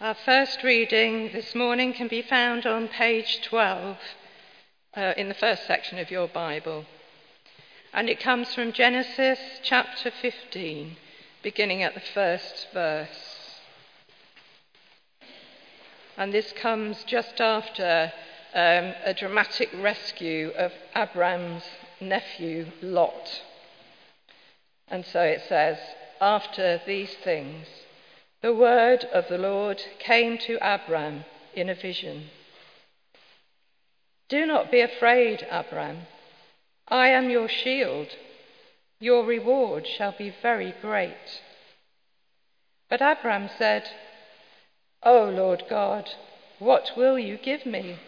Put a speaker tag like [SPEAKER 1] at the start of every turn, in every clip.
[SPEAKER 1] Our first reading this morning can be found on page 12 uh, in the first section of your Bible. And it comes from Genesis chapter 15, beginning at the first verse. And this comes just after um, a dramatic rescue of Abram's nephew Lot. And so it says, After these things, the word of the Lord came to Abram in a vision. Do not be afraid, Abram. I am your shield. Your reward shall be very great. But Abram said, O Lord God, what will you give me?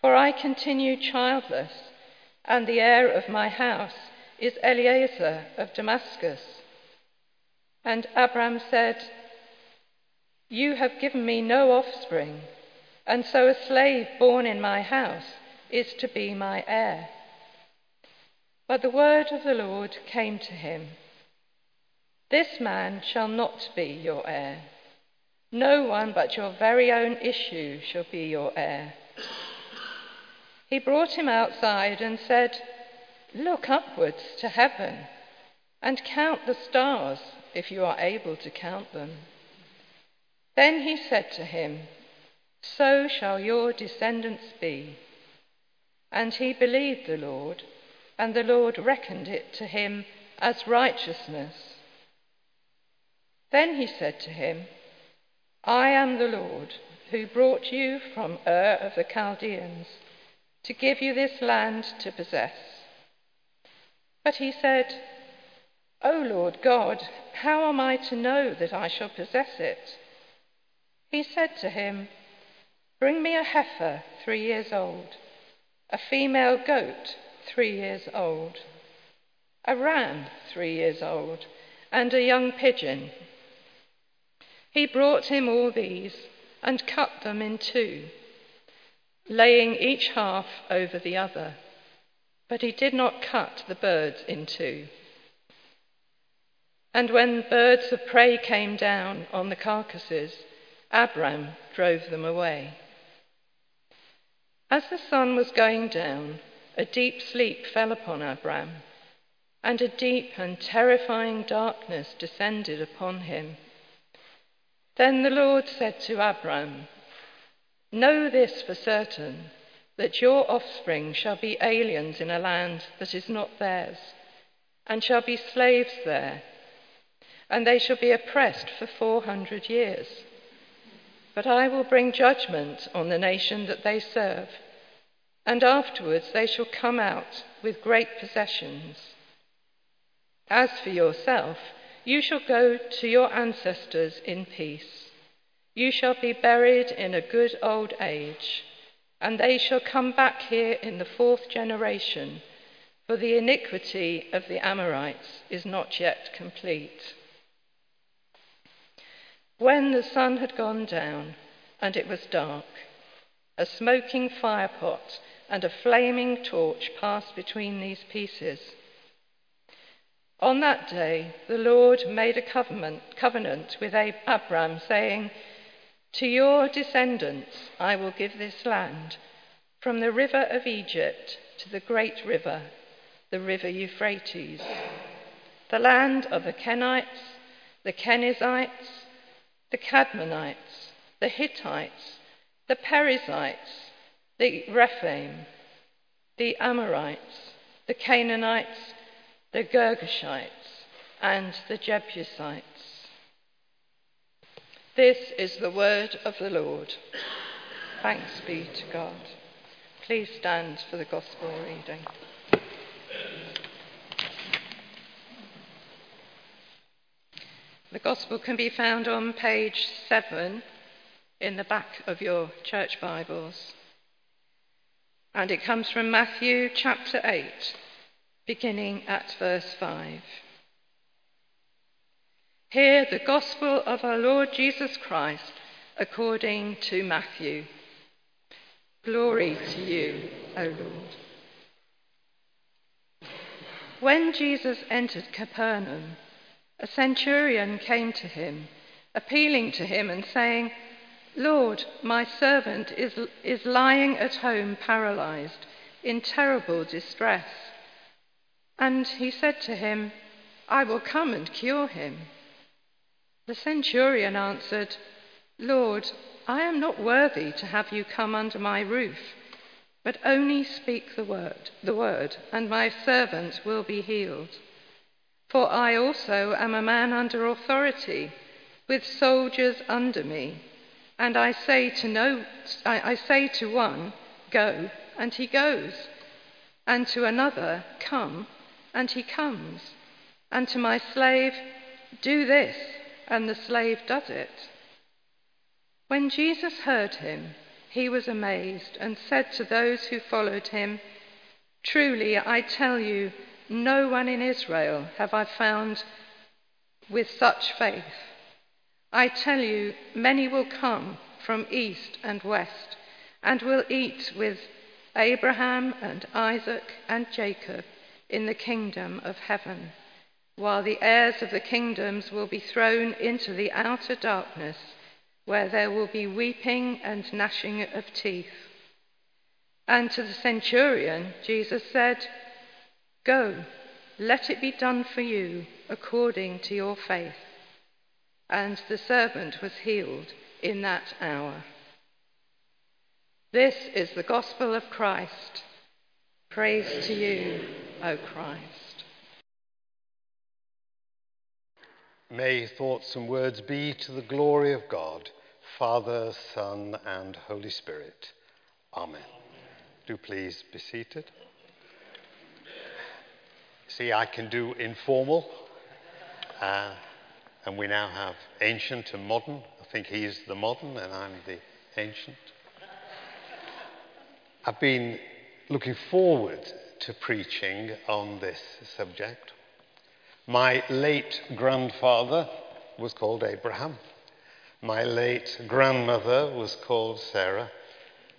[SPEAKER 1] For I continue childless, and the heir of my house is Eliezer of Damascus. And Abram said, You have given me no offspring, and so a slave born in my house is to be my heir. But the word of the Lord came to him This man shall not be your heir. No one but your very own issue shall be your heir. He brought him outside and said, Look upwards to heaven and count the stars if you are able to count them. Then he said to him, So shall your descendants be. And he believed the Lord, and the Lord reckoned it to him as righteousness. Then he said to him, I am the Lord who brought you from Ur of the Chaldeans to give you this land to possess. But he said, O Lord God, how am I to know that I shall possess it? He said to him, Bring me a heifer three years old, a female goat three years old, a ram three years old, and a young pigeon. He brought him all these and cut them in two, laying each half over the other but he did not cut the birds in two. And when birds of prey came down on the carcasses, Abram drove them away. As the sun was going down, a deep sleep fell upon Abram, and a deep and terrifying darkness descended upon him. Then the Lord said to Abram, Know this for certain that your offspring shall be aliens in a land that is not theirs, and shall be slaves there, and they shall be oppressed for four hundred years. But I will bring judgment on the nation that they serve, and afterwards they shall come out with great possessions. As for yourself, you shall go to your ancestors in peace. You shall be buried in a good old age and they shall come back here in the fourth generation, for the iniquity of the Amorites is not yet complete. When the sun had gone down and it was dark, a smoking firepot and a flaming torch passed between these pieces. On that day, the Lord made a covenant, covenant with Abram, saying, to your descendants I will give this land, from the river of Egypt to the great river, the river Euphrates, the land of the Kenites, the Kenizzites, the Kadmonites, the Hittites, the Perizzites, the Rephaim, the Amorites, the Canaanites, the Girgashites, and the Jebusites. This is the word of the Lord. Thanks be to God. Please stand for the gospel reading. The gospel can be found on page 7 in the back of your church Bibles. And it comes from Matthew chapter 8, beginning at verse 5. Hear the gospel of our Lord Jesus Christ according to Matthew. Glory to you, O Lord. When Jesus entered Capernaum, a centurion came to him, appealing to him and saying, Lord, my servant is, is lying at home paralyzed, in terrible distress. And he said to him, I will come and cure him. The centurion answered, Lord, I am not worthy to have you come under my roof, but only speak the word, the word, and my servant will be healed. For I also am a man under authority, with soldiers under me. And I say to no, I, I say to one, go, and he goes, and to another, come, and he comes, and to my slave, do this, and the slave does it. When Jesus heard him, he was amazed and said to those who followed him, Truly, I tell you, no one in Israel have I found with such faith. I tell you, many will come from east and west and will eat with Abraham and Isaac and Jacob in the kingdom of heaven, while the heirs of the kingdoms will be thrown into the outer darkness, where there will be weeping and gnashing of teeth. And to the centurion, Jesus said, Go, let it be done for you according to your faith and the servant was healed in that hour. This is the gospel of Christ. Praise to you, O Christ.
[SPEAKER 2] May thoughts and words be to the glory of God, Father, Son, and Holy Spirit. Amen. Do please be seated. See, I can do informal. Uh, and we now have ancient and modern. I think he's the modern and I'm the ancient. I've been looking forward to preaching on this subject. My late grandfather was called Abraham. My late grandmother was called Sarah.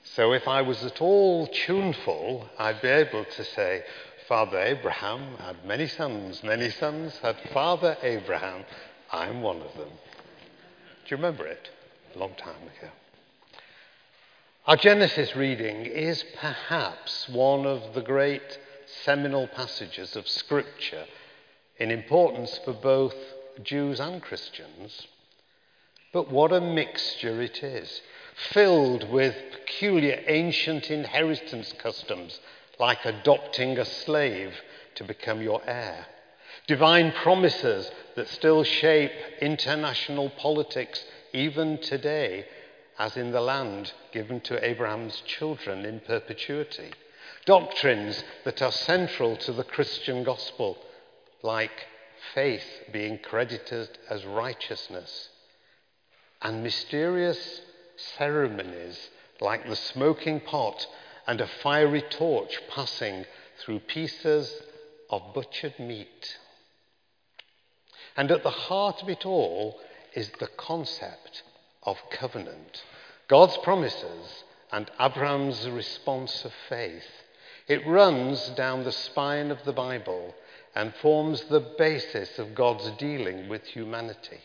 [SPEAKER 2] So if I was at all tuneful, I'd be able to say, Father Abraham had many sons, many sons had Father Abraham, I'm one of them. Do you remember it? A long time ago. Our Genesis reading is perhaps one of the great seminal passages of Scripture in importance for both Jews and Christians. But what a mixture it is, filled with peculiar ancient inheritance customs, like adopting a slave to become your heir divine promises that still shape international politics even today, as in the land given to Abraham's children in perpetuity. Doctrines that are central to the Christian gospel, like faith being credited as righteousness, and mysterious ceremonies like the smoking pot and a fiery torch passing through pieces of butchered meat. And at the heart of it all is the concept of covenant God's promises and Abraham's response of faith. It runs down the spine of the Bible and forms the basis of God's dealing with humanity.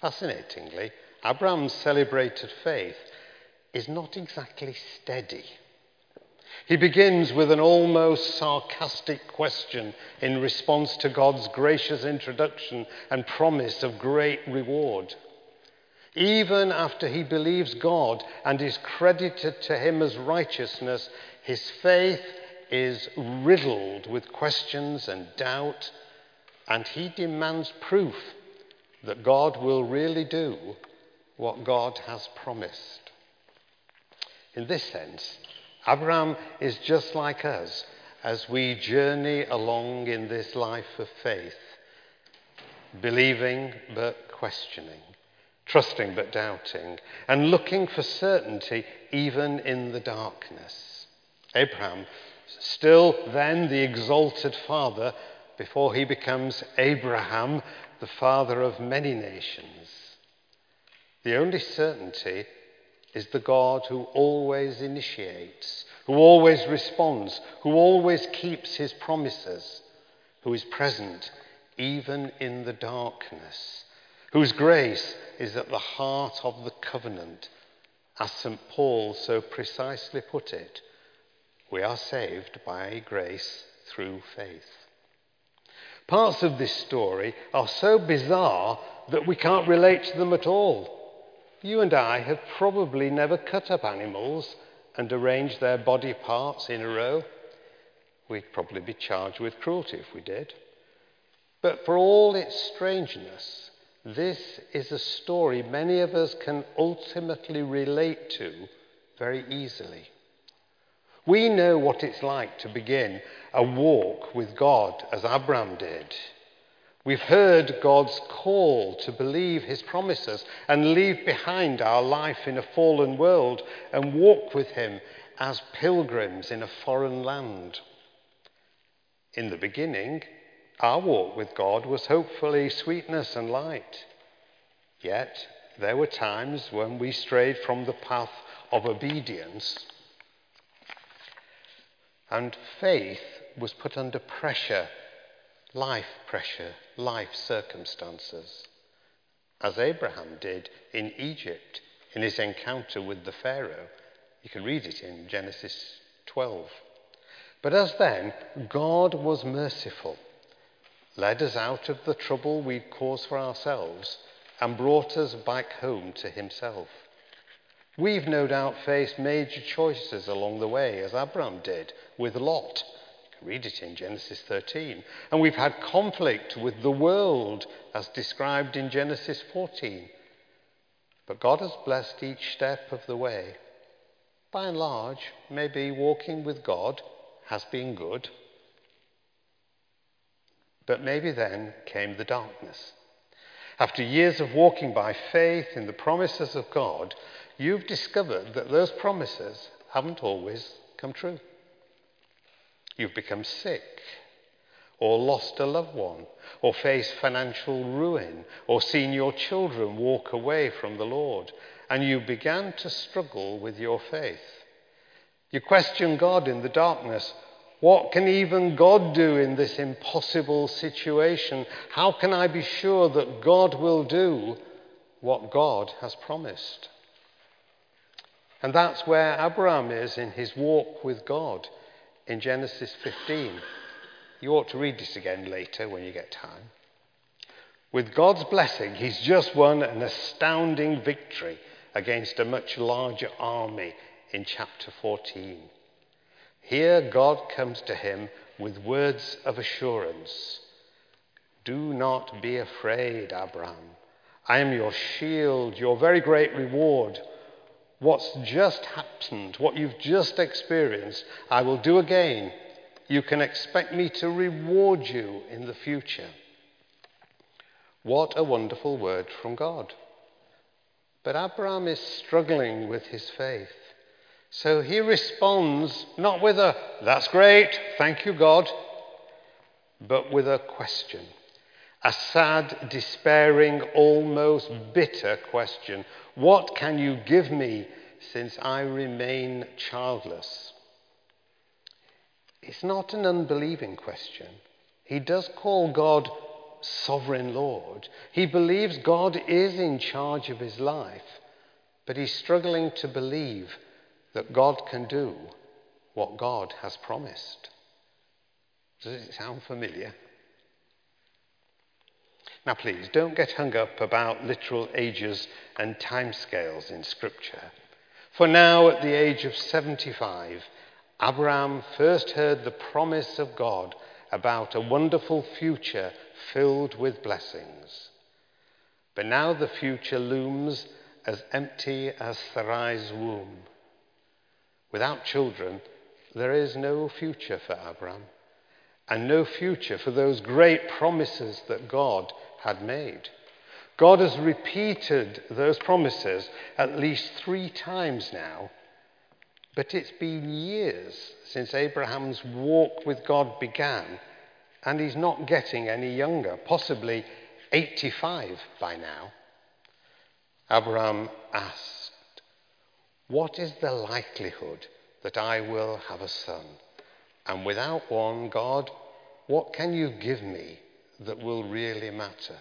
[SPEAKER 2] Fascinatingly, Abraham's celebrated faith is not exactly steady. He begins with an almost sarcastic question in response to God's gracious introduction and promise of great reward. Even after he believes God and is credited to him as righteousness, his faith is riddled with questions and doubt, and he demands proof that God will really do what God has promised. In this sense, Abraham is just like us as we journey along in this life of faith, believing but questioning, trusting but doubting, and looking for certainty even in the darkness. Abram, still then the exalted father, before he becomes Abraham, the father of many nations. The only certainty is the God who always initiates, who always responds, who always keeps his promises, who is present even in the darkness, whose grace is at the heart of the covenant As St. Paul so precisely put it, we are saved by grace through faith. Parts of this story are so bizarre that we can't relate to them at all. You and I have probably never cut up animals and arranged their body parts in a row. We'd probably be charged with cruelty if we did. But for all its strangeness, this is a story many of us can ultimately relate to very easily. We know what it's like to begin a walk with God as Abram did. We've heard God's call to believe his promises and leave behind our life in a fallen world and walk with him as pilgrims in a foreign land. In the beginning, our walk with God was hopefully sweetness and light. Yet, there were times when we strayed from the path of obedience, and faith was put under pressure life pressure, life circumstances, as Abraham did in Egypt in his encounter with the Pharaoh. You can read it in Genesis 12. But as then, God was merciful, led us out of the trouble we'd caused for ourselves, and brought us back home to himself. We've no doubt faced major choices along the way, as Abraham did with Lot Read it in Genesis 13. And we've had conflict with the world as described in Genesis 14. But God has blessed each step of the way. By and large, maybe walking with God has been good. But maybe then came the darkness. After years of walking by faith in the promises of God, you've discovered that those promises haven't always come true. You've become sick, or lost a loved one, or faced financial ruin, or seen your children walk away from the Lord, and you began to struggle with your faith. You question God in the darkness. What can even God do in this impossible situation? How can I be sure that God will do what God has promised? And that's where Abraham is in his walk with God in Genesis 15. You ought to read this again later when you get time. With God's blessing, he's just won an astounding victory against a much larger army in chapter 14. Here, God comes to him with words of assurance Do not be afraid, Abraham. I am your shield, your very great reward. What's just happened, what you've just experienced, I will do again. You can expect me to reward you in the future. What a wonderful word from God. But Abraham is struggling with his faith. So he responds not with a, that's great, thank you, God, but with a question. A sad, despairing, almost bitter question. What can you give me since I remain childless? It's not an unbelieving question. He does call God sovereign Lord. He believes God is in charge of his life, but he's struggling to believe that God can do what God has promised. Does it sound familiar? Now, please, don't get hung up about literal ages and timescales in Scripture. For now, at the age of 75, Abraham first heard the promise of God about a wonderful future filled with blessings. But now the future looms as empty as Sarai's womb. Without children, there is no future for Abraham, and no future for those great promises that God had made. God has repeated those promises at least three times now, but it's been years since Abraham's walk with God began, and he's not getting any younger, possibly 85 by now. Abraham asked, What is the likelihood that I will have a son? And without one, God, what can you give me that will really matter.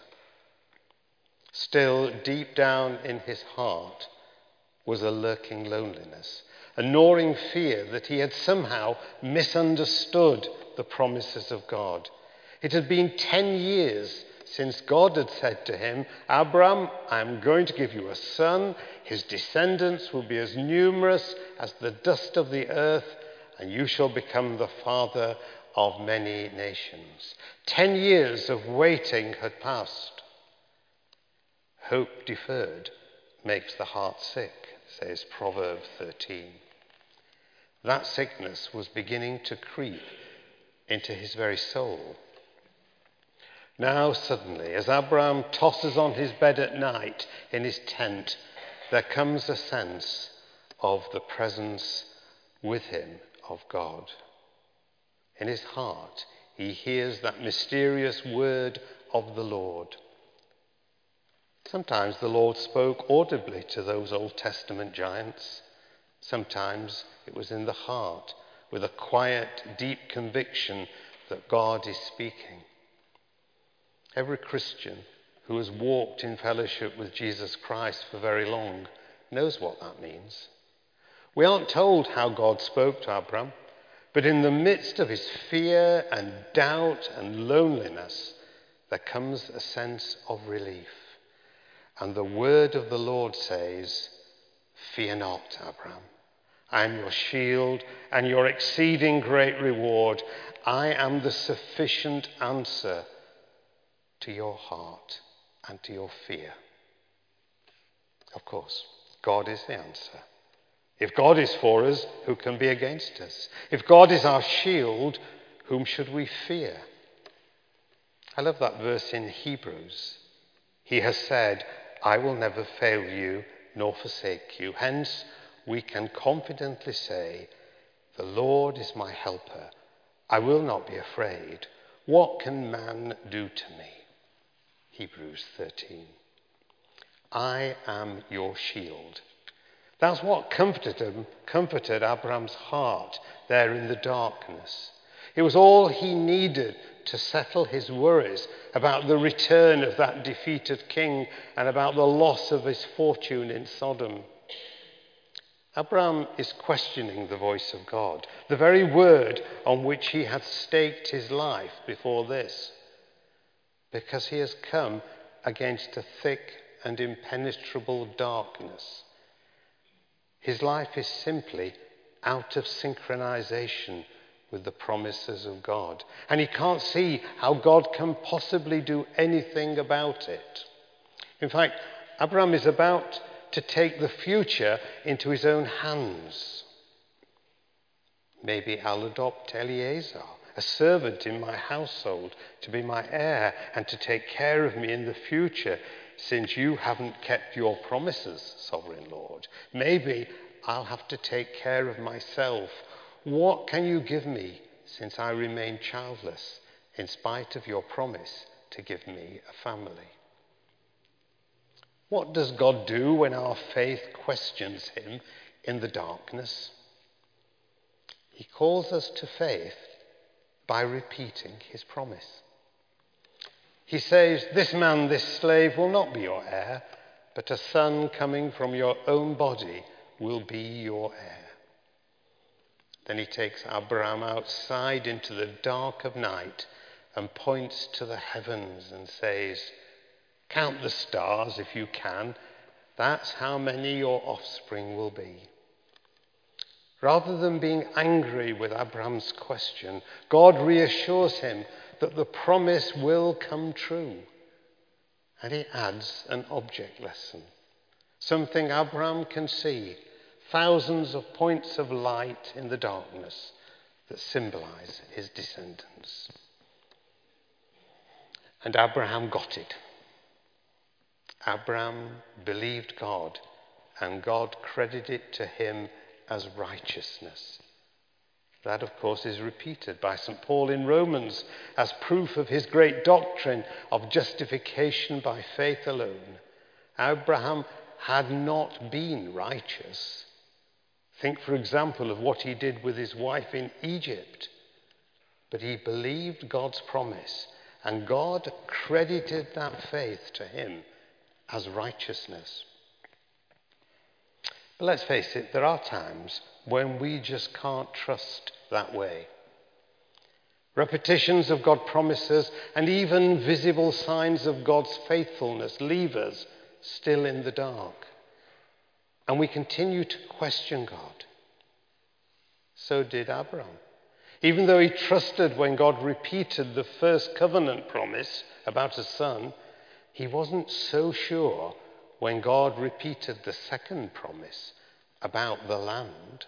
[SPEAKER 2] Still, deep down in his heart, was a lurking loneliness, a gnawing fear that he had somehow misunderstood the promises of God. It had been 10 years since God had said to him, Abram, I am going to give you a son. His descendants will be as numerous as the dust of the earth, and you shall become the father of many nations. Ten years of waiting had passed. Hope deferred makes the heart sick, says Proverb 13. That sickness was beginning to creep into his very soul. Now, suddenly, as Abraham tosses on his bed at night in his tent, there comes a sense of the presence with him of God. In his heart, he hears that mysterious word of the Lord. Sometimes the Lord spoke audibly to those Old Testament giants. Sometimes it was in the heart with a quiet, deep conviction that God is speaking. Every Christian who has walked in fellowship with Jesus Christ for very long knows what that means. We aren't told how God spoke to Abram, but in the midst of his fear and doubt and loneliness, there comes a sense of relief. And the word of the Lord says, Fear not, Abram. I am your shield and your exceeding great reward. I am the sufficient answer to your heart and to your fear. Of course, God is the answer. If God is for us, who can be against us? If God is our shield, whom should we fear? I love that verse in Hebrews. He has said, I will never fail you nor forsake you. Hence, we can confidently say, The Lord is my helper. I will not be afraid. What can man do to me? Hebrews 13. I am your shield. That's what comforted him, comforted Abraham's heart there in the darkness. It was all he needed to settle his worries about the return of that defeated king and about the loss of his fortune in Sodom. Abraham is questioning the voice of God, the very word on which he had staked his life before this because he has come against a thick and impenetrable darkness. His life is simply out of synchronization with the promises of God. And he can't see how God can possibly do anything about it. In fact, Abraham is about to take the future into his own hands. Maybe I'll adopt Eliezer a servant in my household to be my heir and to take care of me in the future, since you haven't kept your promises, sovereign Lord. Maybe I'll have to take care of myself. What can you give me since I remain childless, in spite of your promise to give me a family? What does God do when our faith questions Him in the darkness? He calls us to faith by repeating his promise. He says, This man, this slave, will not be your heir, but a son coming from your own body will be your heir. Then he takes Abraham outside into the dark of night and points to the heavens and says, Count the stars if you can. That's how many your offspring will be. Rather than being angry with Abraham's question, God reassures him that the promise will come true. And he adds an object lesson, something Abraham can see, thousands of points of light in the darkness that symbolize his descendants. And Abraham got it. Abraham believed God, and God credited it to him as righteousness. That, of course, is repeated by St. Paul in Romans as proof of his great doctrine of justification by faith alone. Abraham had not been righteous. Think, for example, of what he did with his wife in Egypt. But he believed God's promise, and God credited that faith to him as righteousness. But let's face it, there are times when we just can't trust that way. Repetitions of God's promises and even visible signs of God's faithfulness leave us still in the dark. And we continue to question God. So did Abraham. Even though he trusted when God repeated the first covenant promise about a son, he wasn't so sure when God repeated the second promise about the land.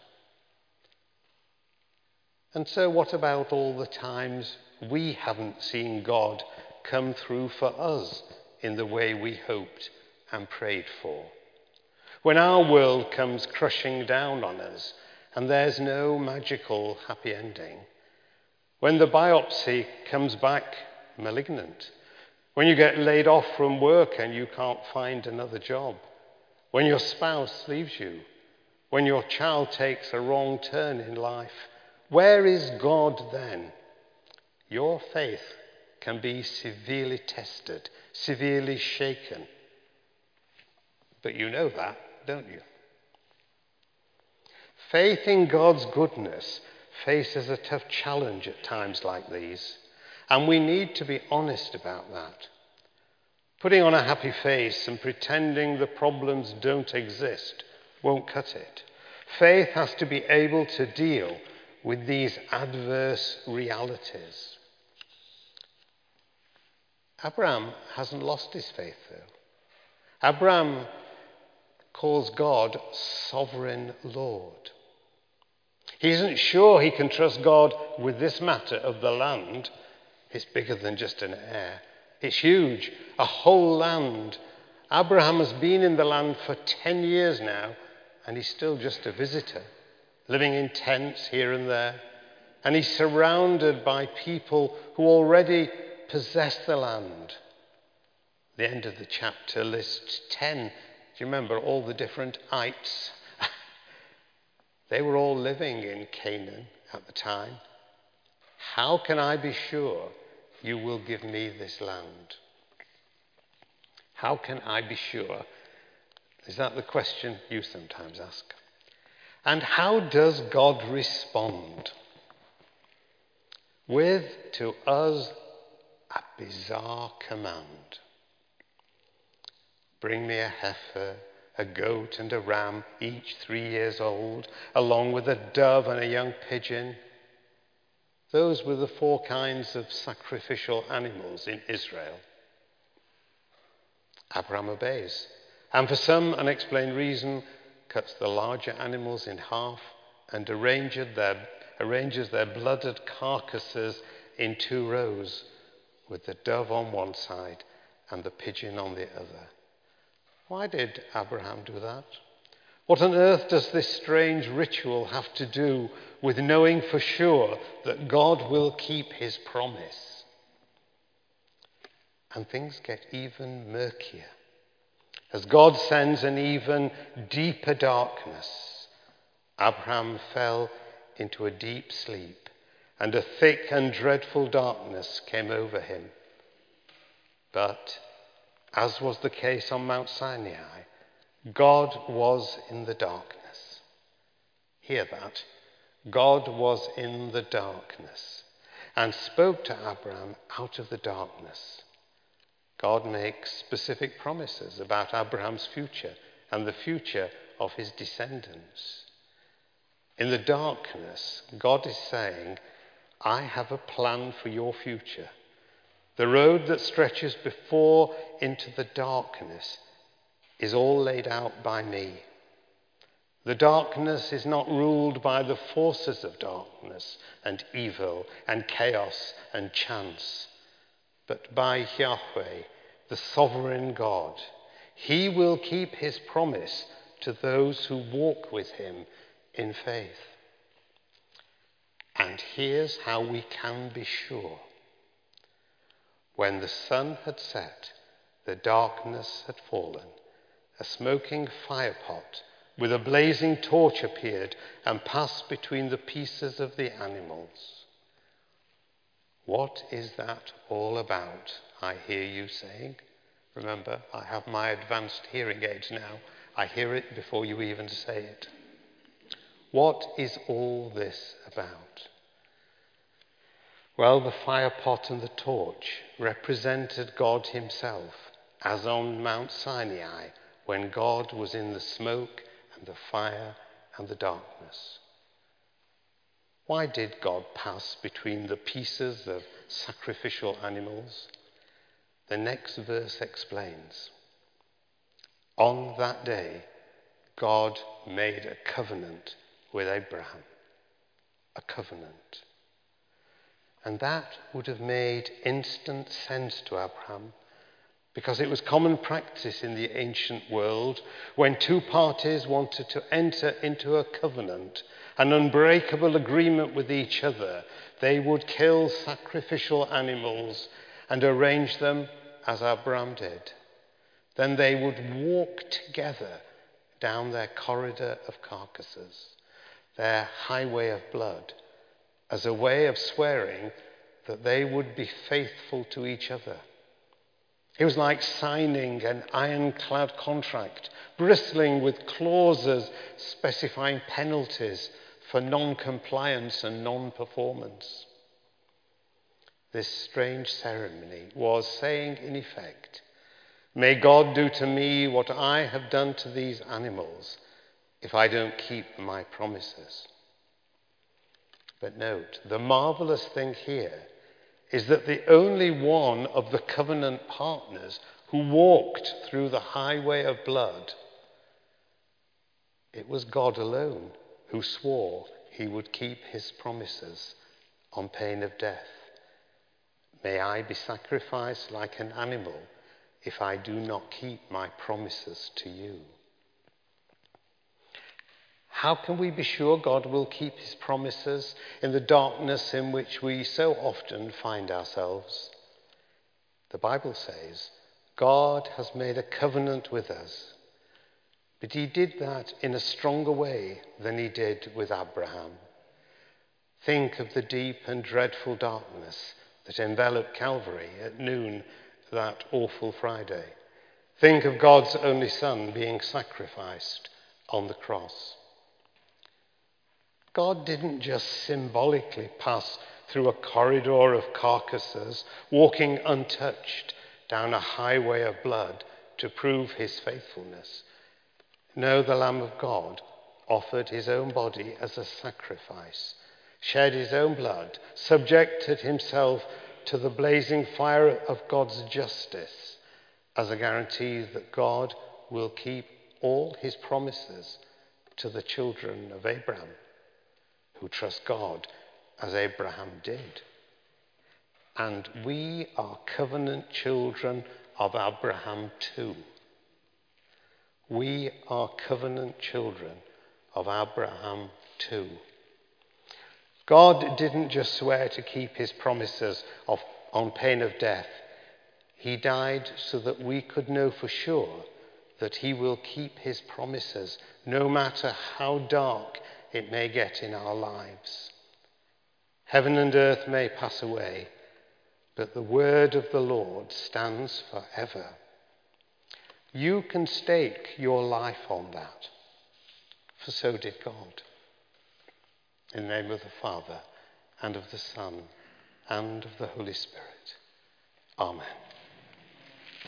[SPEAKER 2] And so, what about all the times we haven't seen God come through for us in the way we hoped and prayed for? When our world comes crushing down on us and there's no magical happy ending. When the biopsy comes back malignant. When you get laid off from work and you can't find another job. When your spouse leaves you. When your child takes a wrong turn in life. Where is God then? Your faith can be severely tested, severely shaken. But you know that, don't you? Faith in God's goodness faces a tough challenge at times like these, and we need to be honest about that. Putting on a happy face and pretending the problems don't exist won't cut it. Faith has to be able to deal with these adverse realities. Abraham hasn't lost his faith, though. Abraham calls God sovereign Lord. He isn't sure he can trust God with this matter of the land. It's bigger than just an heir, it's huge, a whole land. Abraham has been in the land for 10 years now, and he's still just a visitor, living in tents here and there. And he's surrounded by people who already possess the land. The end of the chapter lists 10. Do you remember all the different ites? They were all living in Canaan at the time. How can I be sure you will give me this land? How can I be sure? Is that the question you sometimes ask? And how does God respond? With, to us, a bizarre command Bring me a heifer a goat and a ram, each three years old, along with a dove and a young pigeon. Those were the four kinds of sacrificial animals in Israel. Abraham obeys, and for some unexplained reason, cuts the larger animals in half and arranges their, arranges their blooded carcasses in two rows, with the dove on one side and the pigeon on the other. Why did Abraham do that? What on earth does this strange ritual have to do with knowing for sure that God will keep his promise? And things get even murkier as God sends an even deeper darkness. Abraham fell into a deep sleep, and a thick and dreadful darkness came over him. But as was the case on Mount Sinai, God was in the darkness. Hear that. God was in the darkness and spoke to Abraham out of the darkness. God makes specific promises about Abraham's future and the future of his descendants. In the darkness, God is saying, I have a plan for your future. The road that stretches before into the darkness is all laid out by me. The darkness is not ruled by the forces of darkness and evil and chaos and chance, but by Yahweh, the sovereign God. He will keep his promise to those who walk with him in faith. And here's how we can be sure. When the sun had set, the darkness had fallen. A smoking firepot with a blazing torch appeared and passed between the pieces of the animals. What is that all about? I hear you saying. Remember, I have my advanced hearing aids now, I hear it before you even say it. What is all this about? Well, the fire pot and the torch represented God Himself, as on Mount Sinai, when God was in the smoke and the fire and the darkness. Why did God pass between the pieces of sacrificial animals? The next verse explains. On that day, God made a covenant with Abraham. A covenant. And that would have made instant sense to Abraham because it was common practice in the ancient world when two parties wanted to enter into a covenant, an unbreakable agreement with each other, they would kill sacrificial animals and arrange them as Abraham did. Then they would walk together down their corridor of carcasses, their highway of blood, as a way of swearing that they would be faithful to each other. It was like signing an ironclad contract, bristling with clauses specifying penalties for non compliance and non performance. This strange ceremony was saying, in effect, May God do to me what I have done to these animals if I don't keep my promises. But note, the marvelous thing here is that the only one of the covenant partners who walked through the highway of blood, it was God alone who swore he would keep his promises on pain of death. May I be sacrificed like an animal if I do not keep my promises to you. How can we be sure God will keep his promises in the darkness in which we so often find ourselves? The Bible says God has made a covenant with us, but he did that in a stronger way than he did with Abraham. Think of the deep and dreadful darkness that enveloped Calvary at noon that awful Friday. Think of God's only Son being sacrificed on the cross. God didn't just symbolically pass through a corridor of carcasses, walking untouched down a highway of blood to prove his faithfulness. No, the Lamb of God offered his own body as a sacrifice, shed his own blood, subjected himself to the blazing fire of God's justice as a guarantee that God will keep all his promises to the children of Abraham who trust God as Abraham did. And we are covenant children of Abraham too. We are covenant children of Abraham too. God didn't just swear to keep his promises of, on pain of death. He died so that we could know for sure that he will keep his promises no matter how dark it may get in our lives. Heaven and earth may pass away, but the word of the Lord stands forever. You can stake your life on that, for so did God. In the name of the Father, and of the Son, and of the Holy Spirit. Amen.